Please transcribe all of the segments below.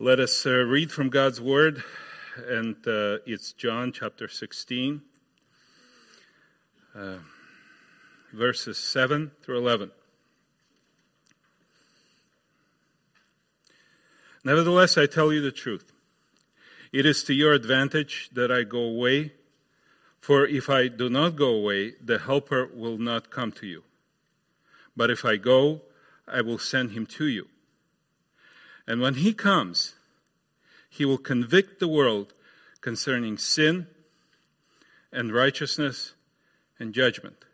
Let us uh, read from God's Word, and uh, it's John chapter 16, uh, verses 7 through 11. Nevertheless, I tell you the truth. It is to your advantage that I go away, for if I do not go away, the Helper will not come to you. But if I go, I will send him to you. And when he comes, he will convict the world concerning sin and righteousness and judgment.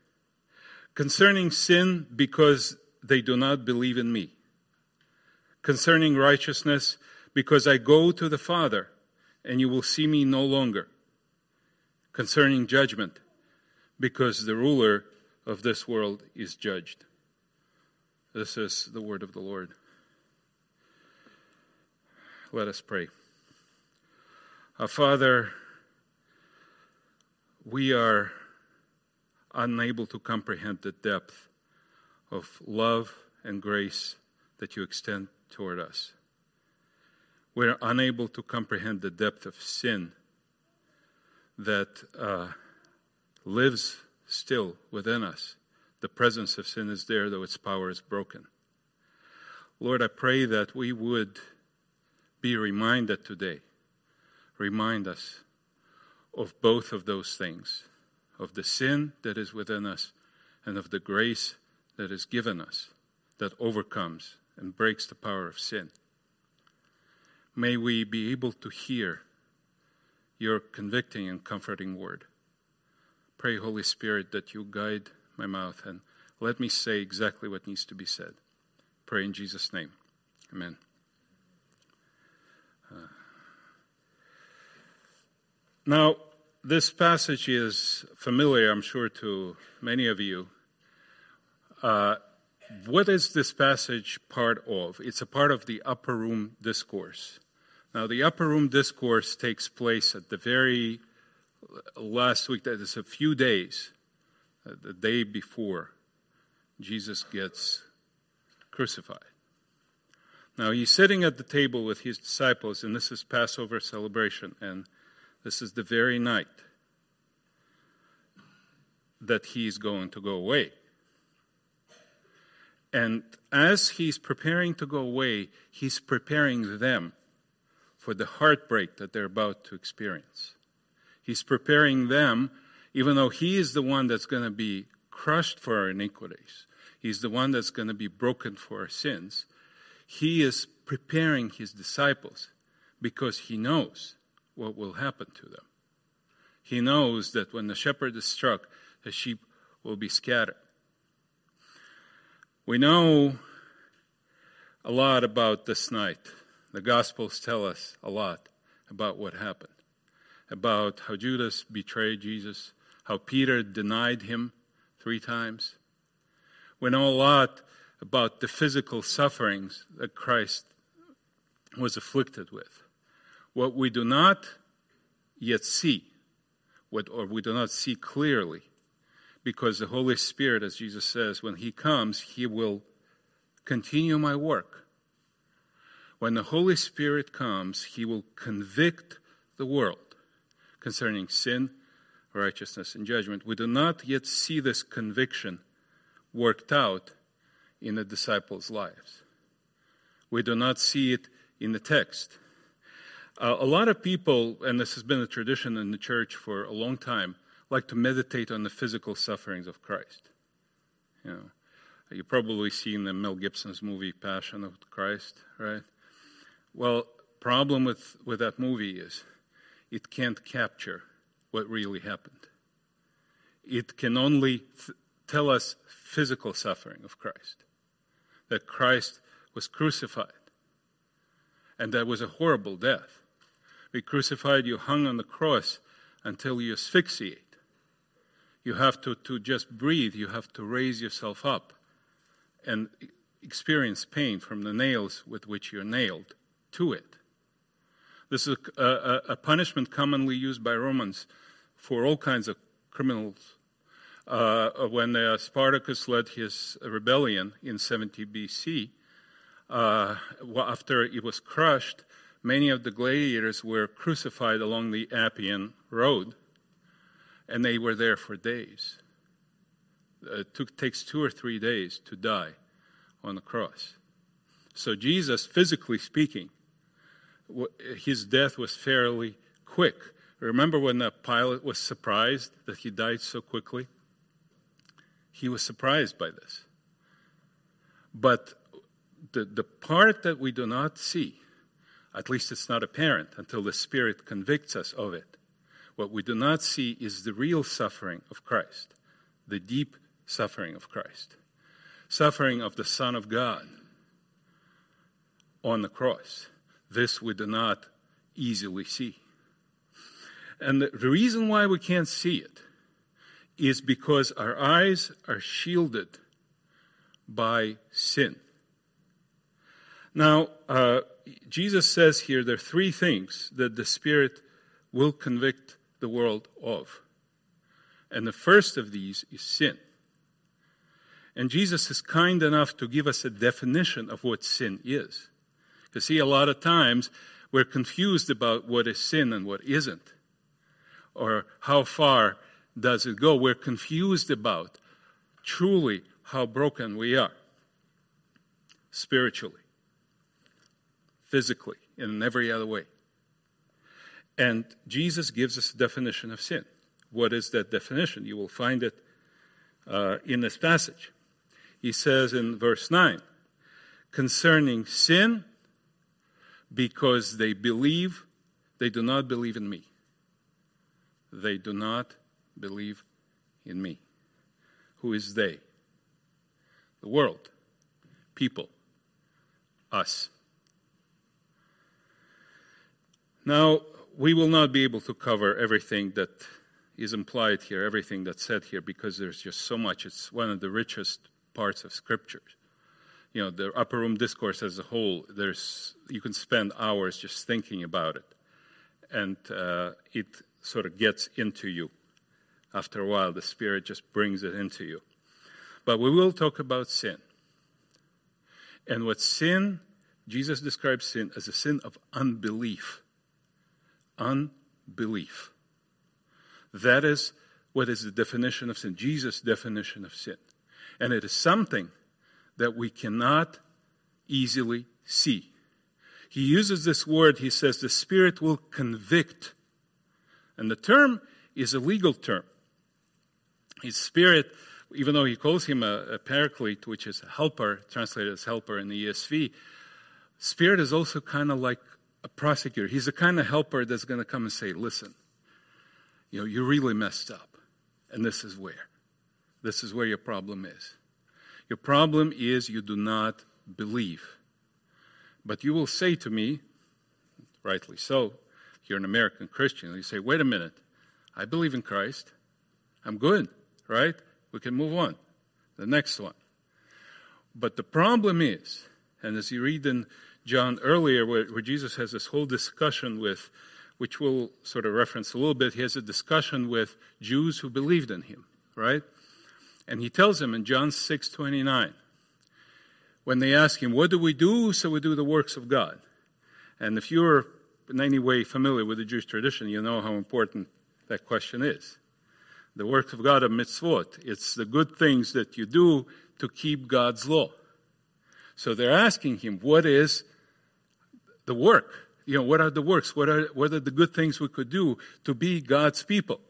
Concerning sin, because they do not believe in me. Concerning righteousness, because I go to the Father and you will see me no longer. Concerning judgment, because the ruler of this world is judged. This is the word of the Lord. Let us pray. Our Father, we are unable to comprehend the depth of love and grace that you extend toward us. We're unable to comprehend the depth of sin that uh, lives still within us. The presence of sin is there, though its power is broken. Lord, I pray that we would be reminded today, remind us of both of those things of the sin that is within us and of the grace that is given us that overcomes and breaks the power of sin. May we be able to hear your convicting and comforting word. Pray, Holy Spirit, that you guide my mouth and let me say exactly what needs to be said. Pray in Jesus' name. Amen. Now, this passage is familiar, I'm sure, to many of you. Uh, what is this passage part of? It's a part of the upper room discourse. Now, the upper room discourse takes place at the very last week, that is a few days, uh, the day before Jesus gets crucified. Now, he's sitting at the table with his disciples, and this is Passover celebration. And this is the very night that he's going to go away. And as he's preparing to go away, he's preparing them for the heartbreak that they're about to experience. He's preparing them, even though he is the one that's going to be crushed for our iniquities, he's the one that's going to be broken for our sins. He is preparing his disciples because he knows what will happen to them. He knows that when the shepherd is struck, the sheep will be scattered. We know a lot about this night. The Gospels tell us a lot about what happened, about how Judas betrayed Jesus, how Peter denied him three times. We know a lot about the physical sufferings that Christ was afflicted with. What we do not yet see, what, or we do not see clearly, because the Holy Spirit, as Jesus says, when He comes, He will continue my work. When the Holy Spirit comes, He will convict the world concerning sin, righteousness, and judgment. We do not yet see this conviction worked out in the disciples' lives. We do not see it in the text. Uh, a lot of people, and this has been a tradition in the church for a long time, like to meditate on the physical sufferings of Christ. You know, you've probably seen the Mel Gibson's movie Passion of Christ, right? Well, problem with, with that movie is it can't capture what really happened. It can only th- tell us physical suffering of Christ, that Christ was crucified, and that was a horrible death be crucified, you hung on the cross until you asphyxiate. You have to, to just breathe, you have to raise yourself up and experience pain from the nails with which you're nailed to it. This is a, a, a punishment commonly used by Romans for all kinds of criminals. Uh, when uh, Spartacus led his rebellion in 70 BC, uh, after it was crushed, many of the gladiators were crucified along the Appian Road, and they were there for days. Uh, it took, takes two or three days to die on the cross. So, Jesus, physically speaking, his death was fairly quick. Remember when the Pilate was surprised that he died so quickly? He was surprised by this. But the, the part that we do not see, at least it's not apparent until the Spirit convicts us of it, what we do not see is the real suffering of Christ, the deep suffering of Christ, suffering of the Son of God on the cross. This we do not easily see. And the, reason why we can't see it is because our eyes are shielded by sin. Now, uh, Jesus says here there are three things that the Spirit will convict the world of. And the first of these is sin. And Jesus is kind enough to give us a definition of what sin is. Because, see, a lot of times we're confused about what is sin and what isn't, or how far does it go. We're confused about truly how broken we are spiritually, physically, and in every other way. And Jesus gives us a definition of sin. What is that definition? You will find it uh, in this passage. He says in verse 9, concerning sin, because they believe, they do not believe in me. They do not believe in me. Who is they? The world, people, us. Now, we will not be able to cover everything that is implied here, everything that's said here, because there's just so much. It's one of the richest parts of Scripture. You know, the upper room discourse as a whole, there's you can spend hours just thinking about it, and uh, it sort of gets into you. After a while, the Spirit just brings it into you. But we will talk about sin. And what sin, Jesus describes sin as a sin of unbelief. Unbelief. That is what is the definition of sin, Jesus' definition of sin. And it is something that we cannot easily see. He uses this word, he says, the Spirit will convict. And the term is a legal term. His Spirit, even though he calls him a, a paraclete, which is helper, translated as helper in the ESV, Spirit is also kind of like a prosecutor. He's the kind of helper that's going to come and say, listen, you know, you really messed up. And this is where. This is where your problem is. Your problem is you do not believe. But you will say to me, rightly so, you're an American Christian, you say, wait a minute, I believe in Christ. I'm good, right? We can move on. The next one. But the problem is, and as you read in John earlier, where, where Jesus has this whole discussion with, which we'll sort of reference a little bit, he has a discussion with Jews who believed in him, right? And he tells them in John 6 29, when they ask him, What do we do? So we do the works of God. And if you're in any way familiar with the Jewish tradition, you know how important that question is. The works of God are mitzvot. It's the good things that you do to keep God's law. So they're asking him, What is the work? You know, what are the works? What are, what are the good things we could do to be God's people?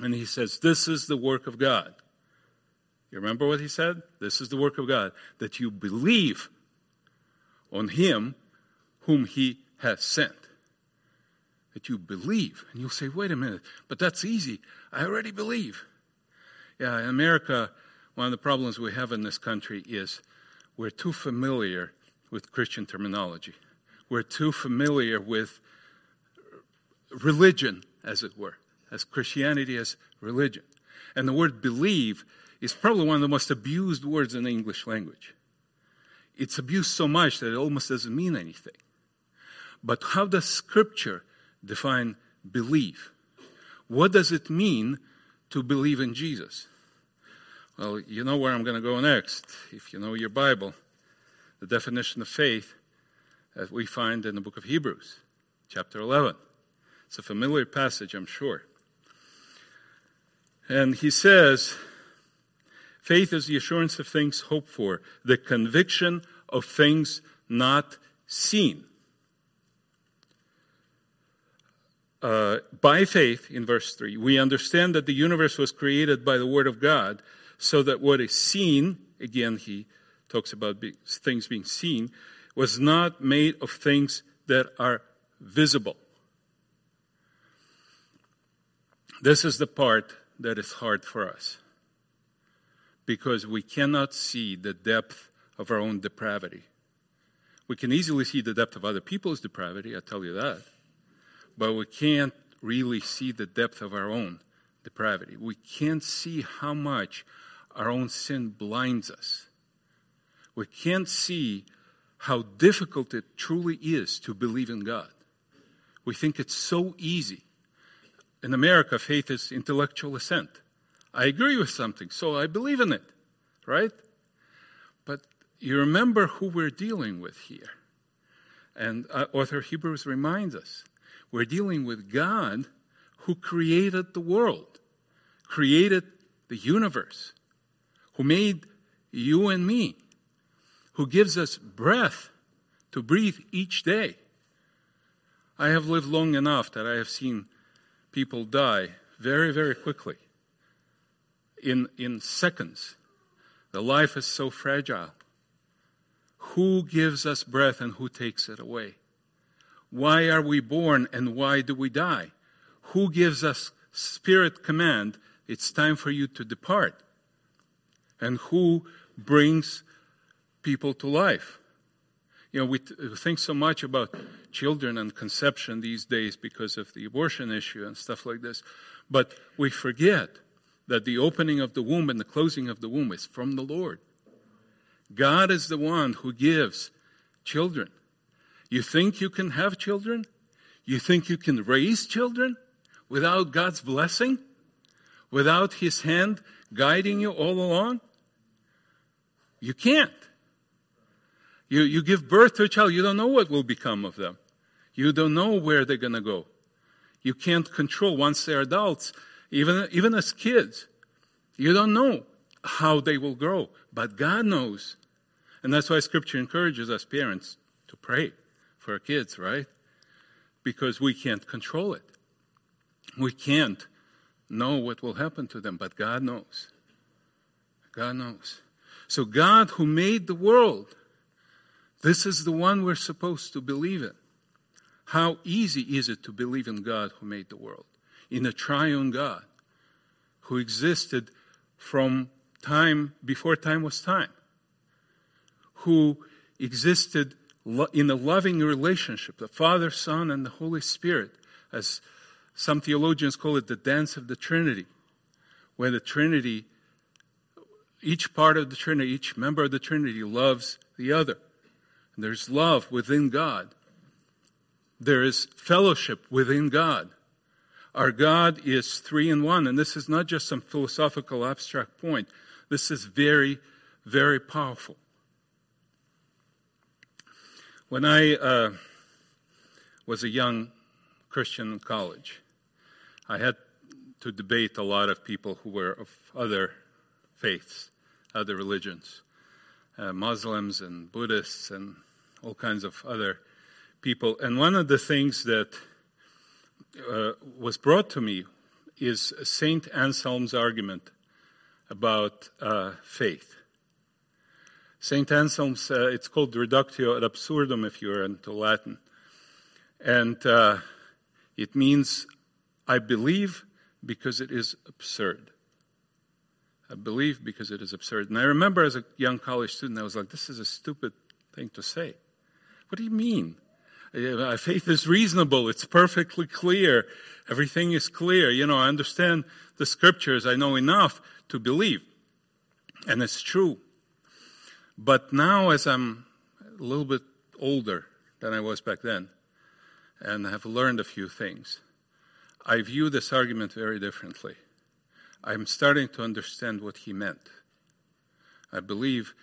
And he says, This is the work of God you remember what he said? This is the work of God, that you believe on him whom he has sent. That you believe. And you'll say, wait a minute, but that's easy. I already believe. Yeah, in America, one of the problems we have in this country is we're too familiar with Christian terminology. We're too familiar with religion, as it were, as Christianity as religion. And the word believe is probably one of the most abused words in the English language. It's abused so much that it almost doesn't mean anything. But how does Scripture define believe? What does it mean to believe in Jesus? Well, you know where I'm going to go next. If you know your Bible, the definition of faith that we find in the book of Hebrews, chapter 11. It's a familiar passage, I'm sure. And he says, Faith is the assurance of things hoped for, the conviction of things not seen. Uh, by faith, in verse 3, we understand that the universe was created by the Word of God, so that what is seen, again, he talks about be, things being seen, was not made of things that are visible. This is the part that is hard for us because we cannot see the depth of our own depravity. We can easily see the depth of other people's depravity, I tell you that, but we can't really see the depth of our own depravity. We can't see how much our own sin blinds us. We can't see how difficult it truly is to believe in God. We think it's so easy in America, faith is intellectual assent. I agree with something, so I believe in it, right? But you remember who we're dealing with here. And uh, author Hebrews reminds us we're dealing with God who created the world, created the universe, who made you and me, who gives us breath to breathe each day. I have lived long enough that I have seen people die very, very quickly in, in seconds. The life is so fragile. Who gives us breath and who takes it away? Why are we born and why do we die? Who gives us spirit command? It's time for you to depart. And who brings people to life? You know, we think so much about children and conception these days because of the abortion issue and stuff like this. But we forget that the opening of the womb and the closing of the womb is from the Lord. God is the one who gives children. You think you can have children? You think you can raise children without God's blessing? Without His hand guiding you all along? You can't. You, you give birth to a child, you don't know what will become of them. You don't know where they're going to go. You can't control once they're adults, even, even as kids. You don't know how they will grow, but God knows. And that's why Scripture encourages us parents to pray for our kids, right? Because we can't control it. We can't know what will happen to them, but God knows. God knows. So, God, who made the world, this is the one we're supposed to believe in. How easy is it to believe in God who made the world, in a triune God who existed from time before time was time, who existed in a loving relationship, the Father, Son, and the Holy Spirit, as some theologians call it the dance of the Trinity, where the Trinity, each part of the Trinity, each member of the Trinity loves the other. There's love within God. There is fellowship within God. Our God is three in one, and this is not just some philosophical abstract point. This is very, very powerful. When I uh, was a young Christian in college, I had to debate a lot of people who were of other faiths, other religions, uh, Muslims and Buddhists and all kinds of other people. And one of the things that uh, was brought to me is Saint Anselm's argument about uh, faith. Saint Anselm's, uh, it's called Reductio ad absurdum if you're into Latin. And uh, it means, I believe because it is absurd. I believe because it is absurd. And I remember as a young college student, I was like, this is a stupid thing to say. What do you mean? My faith is reasonable. It's perfectly clear. Everything is clear. You know, I understand the scriptures. I know enough to believe. And it's true. But now, as I'm a little bit older than I was back then, and have learned a few things, I view this argument very differently. I'm starting to understand what he meant. I believe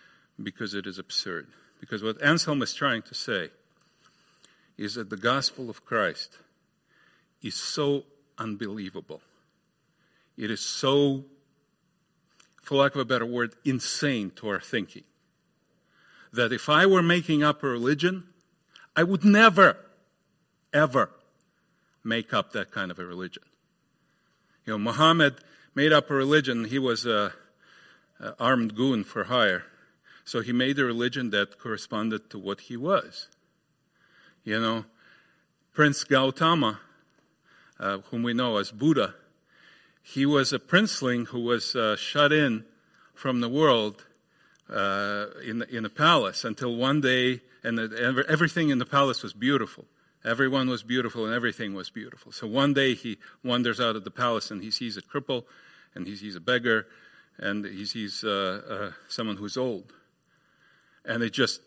because it is absurd. Because what Anselm is trying to say is that the gospel of Christ is so unbelievable. It is so, for lack of a better word, insane to our thinking. That if I were making up a religion, I would never, ever make up that kind of a religion. You know, Muhammad made up a religion. He was a, a armed goon for hire. So he made a religion that corresponded to what he was. You know, Prince Gautama, uh, whom we know as Buddha, he was a princeling who was uh, shut in from the world uh, in, in a palace until one day, and everything in the palace was beautiful. Everyone was beautiful and everything was beautiful. So one day he wanders out of the palace and he sees a cripple and he sees a beggar and he sees uh, uh, someone who's old. And it just,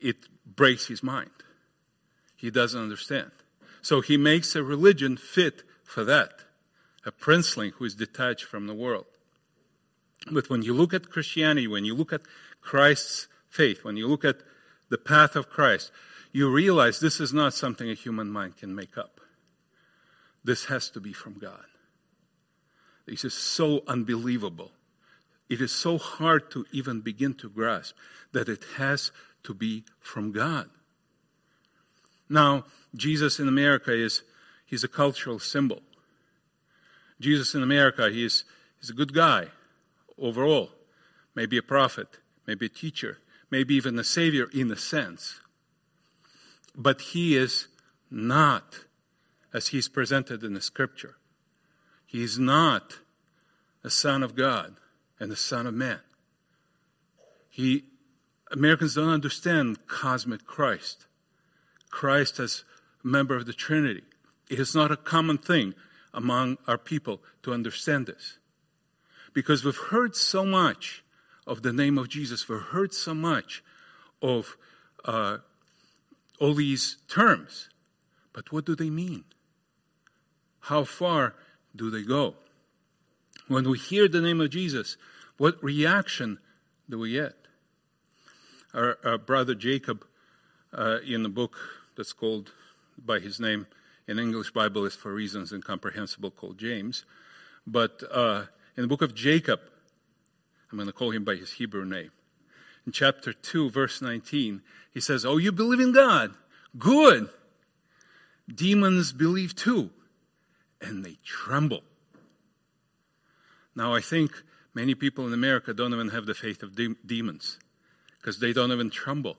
it breaks his mind. He doesn't understand. So he makes a religion fit for that. A princeling who is detached from the world. But when you look at Christianity, when you look at Christ's faith, when you look at the path of Christ, you realize this is not something a human mind can make up. This has to be from God. This is so unbelievable. It is so hard to even begin to grasp that it has to be from God. Now, Jesus in America is he's a cultural symbol. Jesus in America, he is, he's a good guy overall. Maybe a prophet, maybe a teacher, maybe even a savior in a sense but he is not as he's presented in the scripture. He is not a Son of God and the Son of Man. He, Americans don't understand cosmic Christ. Christ as a member of the Trinity. It is not a common thing among our people to understand this. Because we've heard so much of the name of Jesus, we've heard so much of uh, all these terms. But what do they mean? How far do they go? When we hear the name of Jesus, what reaction do we get? Our, our brother Jacob, uh, in the book that's called by his name in English Bible is for reasons incomprehensible called James, but uh, in the book of Jacob, I'm going to call him by his Hebrew name in chapter 2, verse 19, he says, Oh, you believe in God? Good. Demons believe too, and they tremble. Now, I think many people in America don't even have the faith of de- demons because they don't even tremble.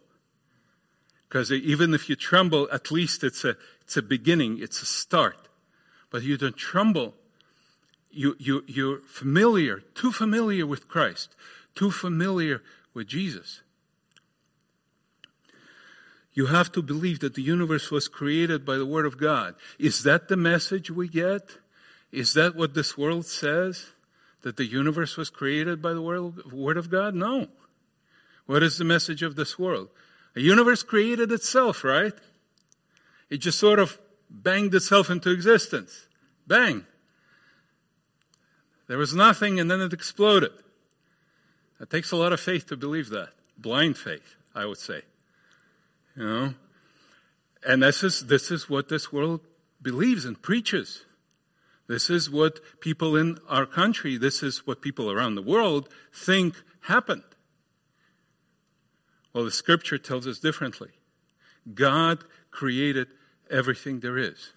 Because even if you tremble, at least it's a, it's a beginning, it's a start. But you don't tremble. You, you, you're familiar, too familiar with Christ, too familiar with Jesus. You have to believe that the universe was created by the Word of God. Is that the message we get? Is that what this world says? That the universe was created by the Word of God? No. What is the message of this world? A universe created itself, right? It just sort of banged itself into existence. Bang. There was nothing and then it exploded. It takes a lot of faith to believe that. Blind faith, I would say. You know? And this is, this is what this world believes and preaches. This is what people in our country, this is what people around the world think happened. Well, the scripture tells us differently. God created everything there is.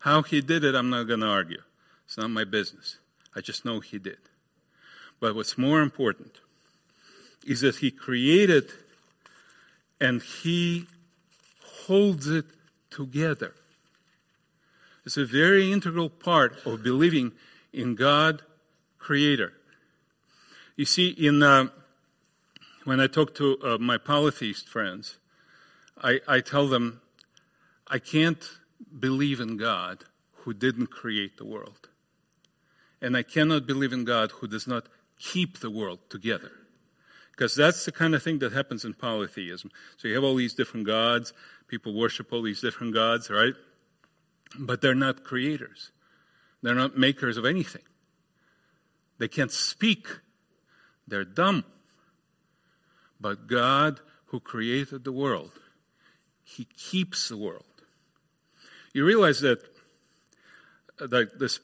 How he did it, I'm not going to argue. It's not my business. I just know he did. But what's more important is that He created and He holds it together. It's a very integral part of believing in God, Creator. You see, in uh, when I talk to uh, my polytheist friends, I, I tell them I can't believe in God who didn't create the world. And I cannot believe in God who does not keep the world together. Because that's the kind of thing that happens in polytheism. So you have all these different gods, people worship all these different gods, right? But they're not creators, they're not makers of anything. They can't speak, they're dumb. But God, who created the world, He keeps the world. You realize that, that this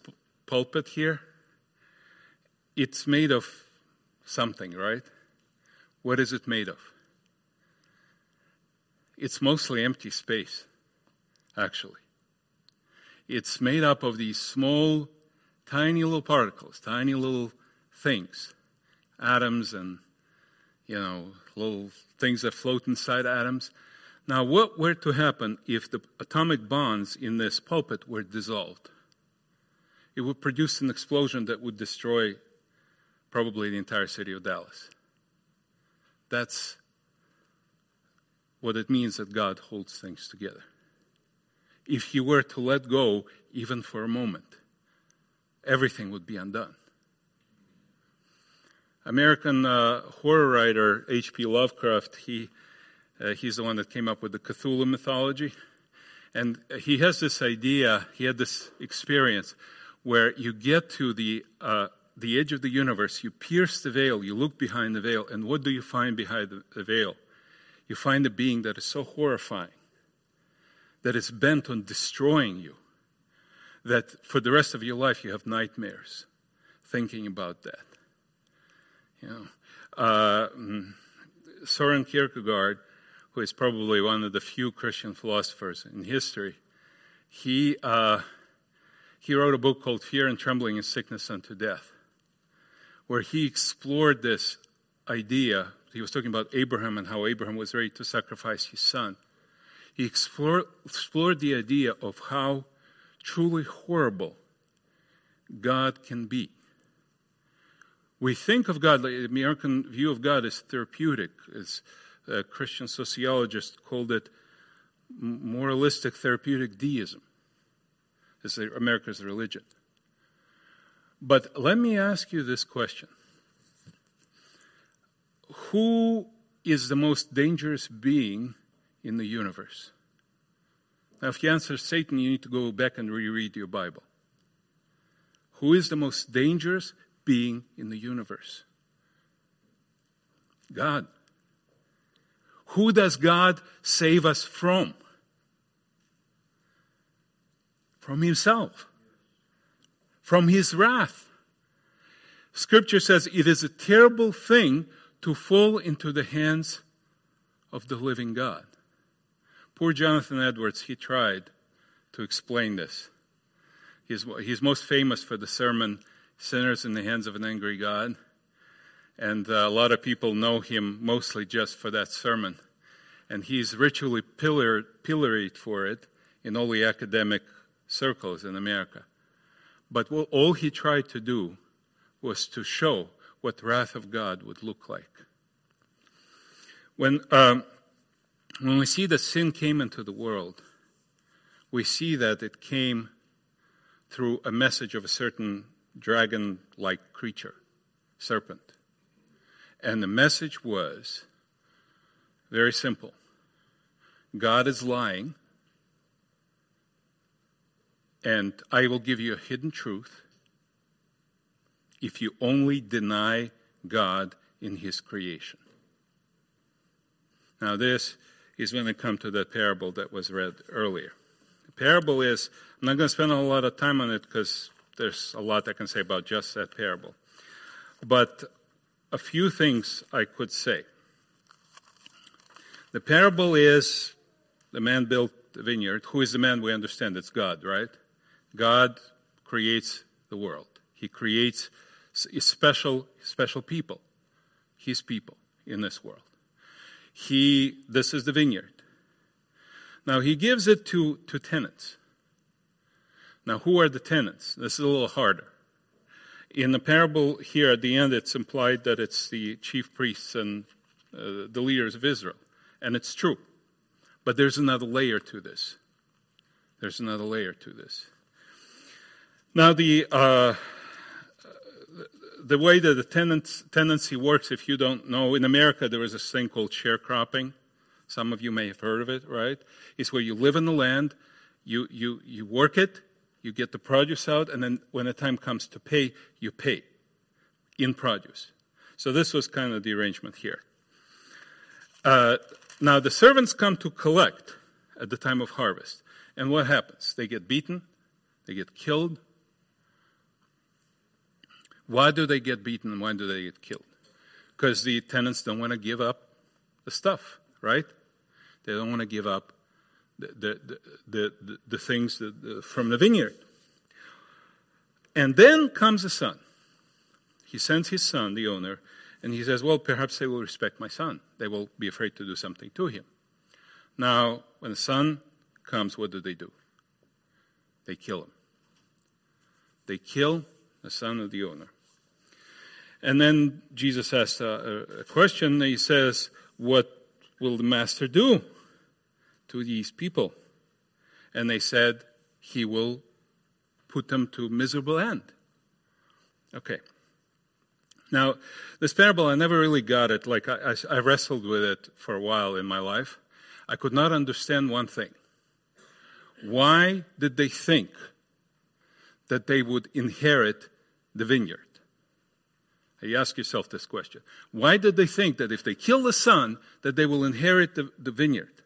pulpit here, it's made of something, right? What is it made of? It's mostly empty space, actually. It's made up of these small, tiny little particles, tiny little things, atoms and, you know, little things that float inside atoms. Now, what were to happen if the atomic bonds in this pulpit were dissolved? It would produce an explosion that would destroy probably the entire city of Dallas. That's what it means that God holds things together. If He were to let go, even for a moment, everything would be undone. American uh, horror writer H.P. Lovecraft, he, uh, he's the one that came up with the Cthulhu mythology. And he has this idea, he had this experience where you get to the, uh, the edge of the universe, you pierce the veil, you look behind the veil, and what do you find behind the, the veil? You find a being that is so horrifying, that is bent on destroying you, that for the rest of your life you have nightmares thinking about that. You know, uh, mm, Soren Kierkegaard, who is probably one of the few Christian philosophers in history, he, uh, he wrote a book called Fear and Trembling and Sickness unto Death, where he explored this idea. He was talking about Abraham and how Abraham was ready to sacrifice his son. He explored, the idea of how truly horrible God can be. We think of God, the American view of God is therapeutic, as a Christian sociologist called it moralistic therapeutic deism, as America's religion. But let me ask you this question. Who is the most dangerous being in the universe? Now, if you answer Satan, you need to go back and reread your Bible. Who is the most dangerous being in the universe? God. Who does God save us from? From Himself, from His wrath. Scripture says it is a terrible thing to fall into the hands of the living God. Poor Jonathan Edwards, he tried to explain this. He's, he's most famous for the sermon sinners in the hands of an angry God. And uh, a lot of people know him mostly just for that sermon. And he's ritually pillar, pilloried for it in all the academic circles in America. But what, all he tried to do was to show what wrath of God would look like. When, um, when we see that sin came into the world, we see that it came through a message of a certain dragon like creature, serpent. And the message was very simple God is lying, and I will give you a hidden truth if you only deny God in His creation. Now, this is when I come to that parable that was read earlier. The parable is, I'm not going to spend a lot of time on it because there's a lot I can say about just that parable. But a few things I could say. The parable is the man built the vineyard. Who is the man? We understand it's God, right? God creates the world. He creates special, special people, His people in this world. He, this is the vineyard. Now He gives it to, to tenants. Now, who are the tenants? This is a little harder. In the parable here at the end, it's implied that it's the chief priests and uh, the leaders of Israel. And it's true. But there's another layer to this. There's another layer to this. Now, the, uh, the way that the tenants, tenancy works, if you don't know, in America there is this thing called sharecropping. Some of you may have heard of it, right? It's where you live in the land, you, you, you work it, you get the produce out, and then when the time comes to pay, you pay in produce. So this was kind of the arrangement here. Uh, now the servants come to collect at the time of harvest. And what happens? They get beaten, they get killed. Why do they get beaten why do they get killed? Because the tenants don't want to give up the stuff, right? They don't want to give up the, the, the, the, the things that, uh, from the vineyard. And then comes the son. He sends his son, the owner, and he says, Well, perhaps they will respect my son. They will be afraid to do something to him. Now, when the son comes, what do they do? They kill him. They kill the son of the owner. And then Jesus asks a, a question. He says, What will the master do to these people? And they said, He will put them to miserable end. Okay. Now, this parable, I never really got it. Like, I, I, I, wrestled with it for a while in my life. I could not understand one thing. Why did they think that they would inherit the vineyard? You ask yourself this question. Why did they think that if they kill the son, that they will inherit the, the vineyard?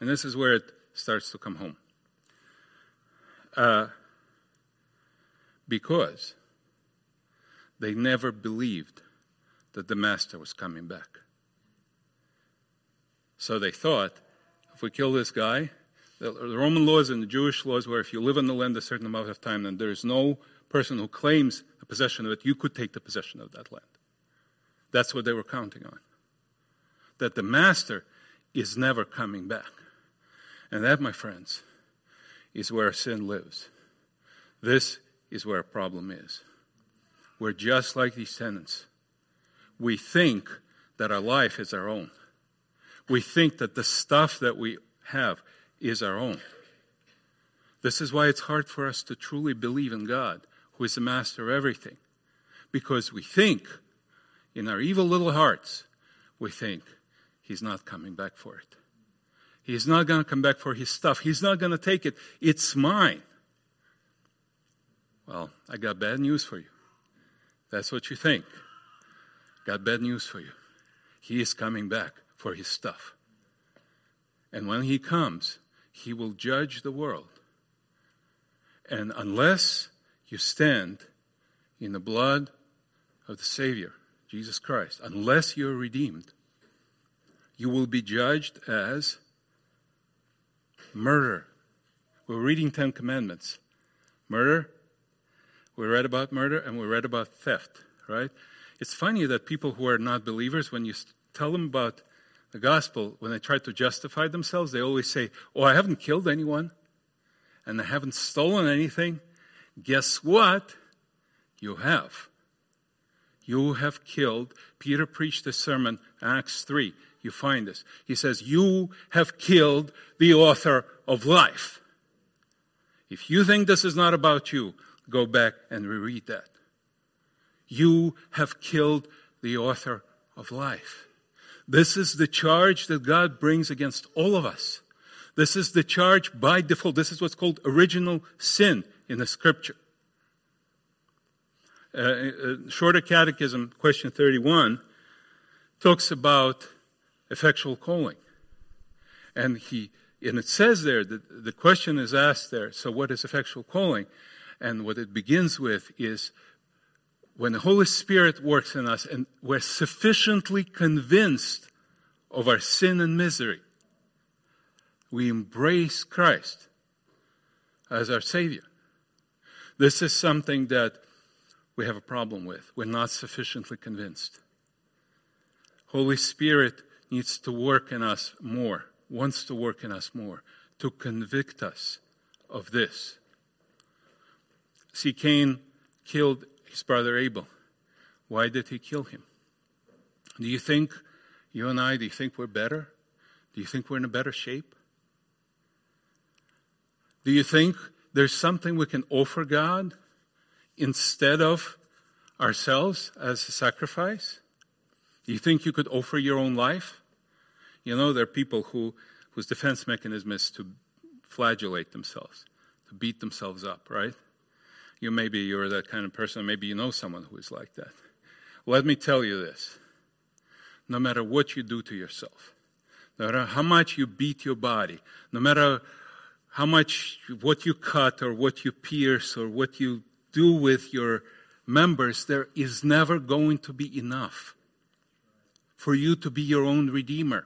And this is where it starts to come home. Uh, because they never believed that the master was coming back. So they thought, if we kill this guy, the, Roman laws and the Jewish laws were if you live in the land a certain amount of time, then there is no person who claims possession of it, you could take the possession of that land. That's what they were counting on. That the master is never coming back. And that, my friends, is where sin lives. This is where a problem is. We're just like these tenants. We think that our life is our own. We think that the stuff that we have is our own. This is why it's hard for us to truly believe in God, who is the master of everything. Because we think, in our evil little hearts, we think He's not coming back for it. He's not going to come back for his stuff. He's not going to take it. It's mine. Well, I got bad news for you. That's what you think. Got bad news for you. He is coming back for his stuff. And when he comes, he will judge the world. And unless you stand in the blood of the Savior, Jesus Christ, unless you're redeemed, you will be judged as murder. We're reading Ten Commandments. Murder. We read about murder and we read about theft, right? It's funny that people who are not believers, when you tell them about the gospel, when they try to justify themselves, they always say, Oh, I haven't killed anyone and I haven't stolen anything. Guess what? You have. You have killed. Peter preached a sermon, Acts 3 you find this. He says, You have killed the author of life. If you think this is not about you, go back and reread that. You have killed the author of life. This is the charge that God brings against all of us. This is the charge by default. This is what's called original sin in the scripture. Uh, uh Shorter Catechism, question 31, talks about effectual calling. And he and it says there that the question is asked there, so what is effectual calling? And what it begins with is when the Holy Spirit works in us and we're sufficiently convinced of our sin and misery, we embrace Christ as our Savior. This is something that we have a problem with. We're not sufficiently convinced. Holy Spirit needs to work in us more, wants to work in us more, to convict us of this. See, Cain killed his brother Abel. Why did he kill him? Do you think, you and I, do you think we're better? Do you think we're in a better shape? Do you think there's something we can offer God instead of ourselves as a sacrifice? Do you think you could offer your own life? You know, there are people who, whose defense mechanism is to flagellate themselves, to beat themselves up, right? You maybe you're that kind of person, maybe you know someone who is like that. Let me tell you this. No matter what you do to yourself, no matter how much you beat your body, no matter how much what you cut or what you pierce or what you do with your members, there is never going to be enough for you to be your own redeemer.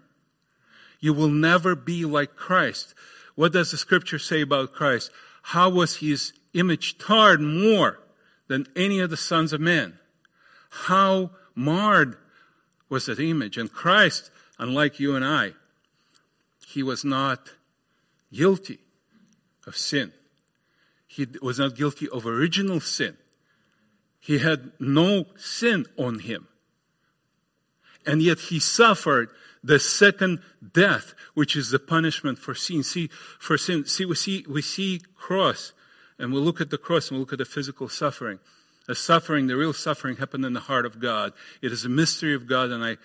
You will never be like Christ. What does the scripture say about Christ? How was his image tarred more than any of the sons of men? How marred was that image? And Christ, unlike you and I, he was not guilty of sin. He was not guilty of original sin. He had no sin on him. And yet he suffered the second death, which is the punishment for sin. See, for sin. See, we see, we see cross, and we look at the cross and we look at the physical suffering. The suffering, the real suffering happened in the heart of God. It is a mystery of God, and I,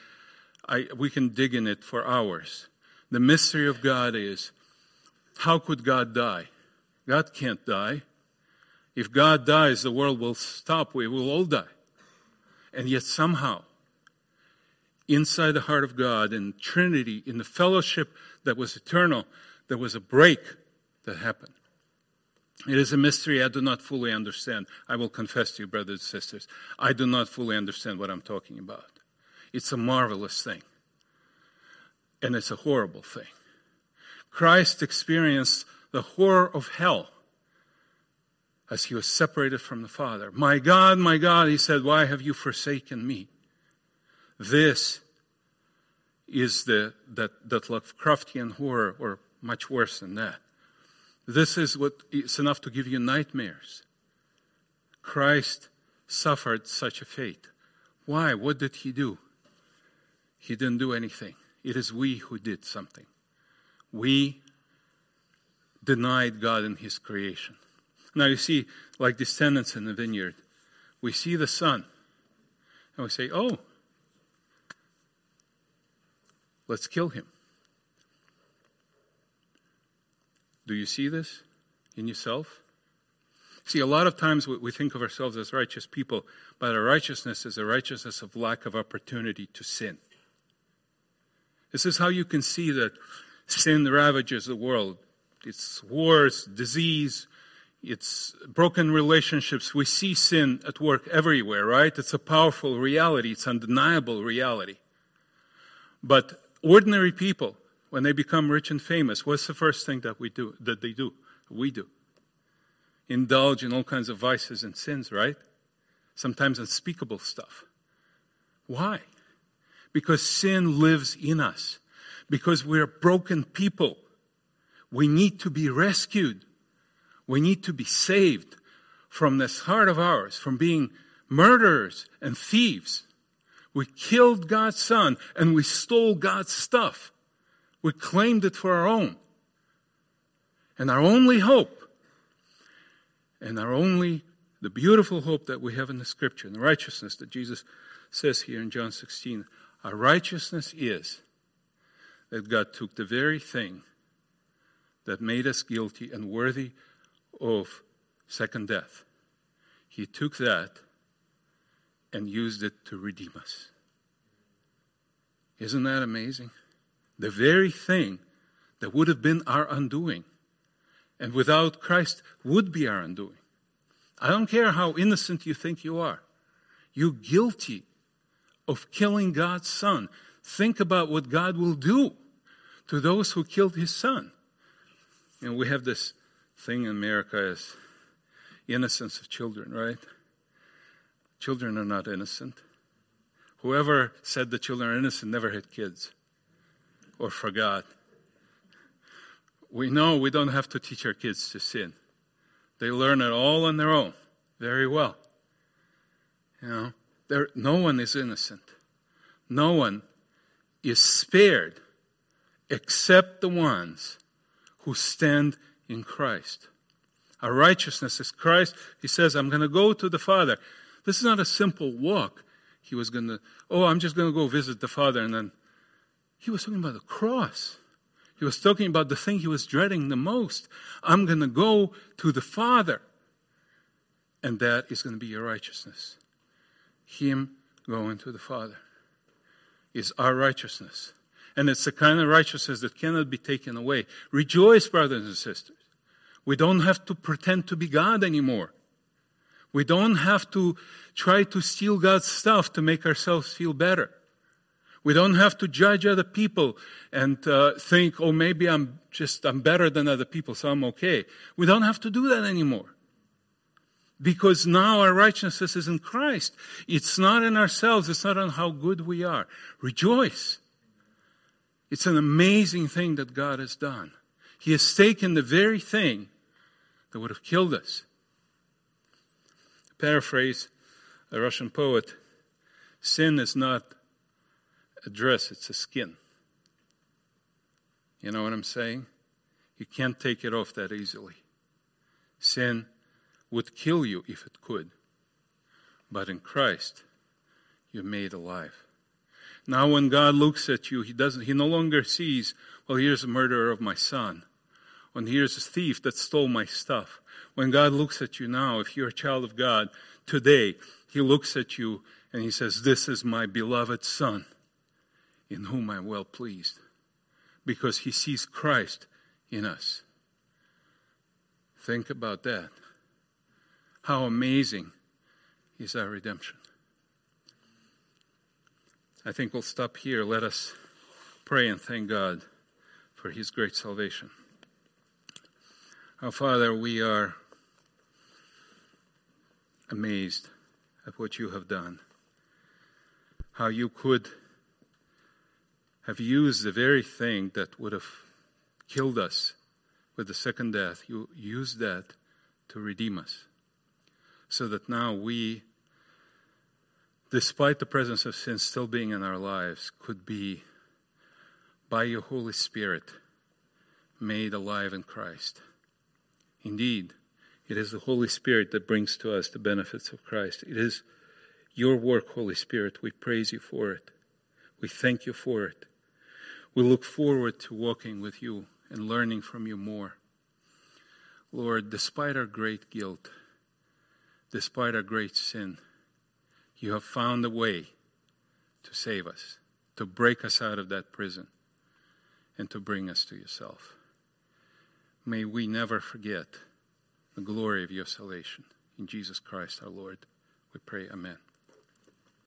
I, we can dig in it for hours. The mystery of God is how could God die? God can't die. If God dies, the world will stop. We will all die. And yet, somehow, inside the heart of God, in Trinity, in the fellowship that was eternal, there was a break that happened. It is a mystery I do not fully understand. I will confess to you, brothers and sisters, I do not fully understand what I'm talking about. It's a marvelous thing and it's a horrible thing. Christ experienced the horror of hell as he was separated from the Father. My God, my God, he said, why have you forsaken me? This is the, that, that Lovecraftian horror, or much worse than that. This is what is enough to give you nightmares. Christ suffered such a fate. Why? What did he do? He didn't do anything. It is we who did something. We denied God and His creation. Now, you see, like descendants in the vineyard, we see the Son and we say, oh, let's kill him. Do you see this in yourself? See, a lot of times we think of ourselves as righteous people, but our righteousness is a righteousness of lack of opportunity to sin. This is how you can see that sin ravages the world. It's wars, disease, it's broken relationships. We see sin at work everywhere, right? It's a powerful reality. It's undeniable reality. But ordinary people, when they become rich and famous, what's the first thing that we do, that they do? We do. Indulge in all kinds of vices and sins, right? Sometimes unspeakable stuff. Why? because sin lives in us, because we're broken people. We need to be rescued. We need to be saved from this heart of ours, from being murderers and thieves. We killed God's son and we stole God's stuff. We claimed it for our own. And our only hope, and our only, the beautiful hope that we have in the scripture, and the righteousness that Jesus says here in John 16, our righteousness is that God took the very thing that made us guilty and worthy of second death. He took that and used it to redeem us. Isn't that amazing? The very thing that would have been our undoing and without Christ would be our undoing. I don't care how innocent you think you are. You're guilty of killing God's son. Think about what God will do to those who killed his son. Know, we have this thing in America as innocence of children, right? Children are not innocent. Whoever said the children are innocent never had kids or forgot. We know we don't have to teach our kids to sin. They learn it all on their own very well. You know, there, no one is innocent. No one is spared except the ones who stand in Christ. Our righteousness is Christ. He says, I'm going to go to the Father. This is not a simple walk. He was going to, oh, I'm just going to go visit the Father. And then he was talking about the cross. He was talking about the thing he was dreading the most. I'm going to go to the Father. And that is going to be your righteousness. Him going to the Father is our righteousness. And it's the kind of righteousness that cannot be taken away. Rejoice, brothers and sisters. We don't have to pretend to be God anymore. We don't have to try to steal God's stuff to make ourselves feel better. We don't have to judge other people and uh, think, oh, maybe I'm just, I'm better than other people, so I'm okay. We don't have to do that anymore. Because now our righteousness is in Christ. It's not in ourselves. It's not on how good we are. Rejoice. It's an amazing thing that God has done. He has taken the very thing that would have killed us. Paraphrase a Russian poet sin is not a dress, it's a skin. You know what I'm saying? You can't take it off that easily. Sin would kill you if it could. But in Christ, you're made alive. Now when God looks at you, he doesn't he no longer sees, well, here's a murderer of my son. When here's a thief that stole my stuff. When God looks at you now, if you're a child of God, today, he looks at you and he says, This is my beloved son in whom I'm well pleased. Because he sees Christ in us. Think about that. How amazing is our redemption. I think we'll stop here. Let us pray and thank God for his great salvation. Our Father, we are amazed at what you have done. How you could have used the very thing that would have killed us with the second death. You used that to redeem us. So that now we, despite the presence of sin still being in our lives, could be, by your Holy Spirit, made alive in Christ. Indeed, it is the Holy Spirit that brings to us the benefits of Christ. It is your work, Holy Spirit. We praise you for it. We thank you for it. We look forward to walking with you and learning from you more. Lord, despite our great guilt, despite our great sin, you have found a way to save us, to break us out of that prison, and to bring us to yourself. May we never forget the glory of your salvation. In Jesus Christ our Lord, we pray, Amen.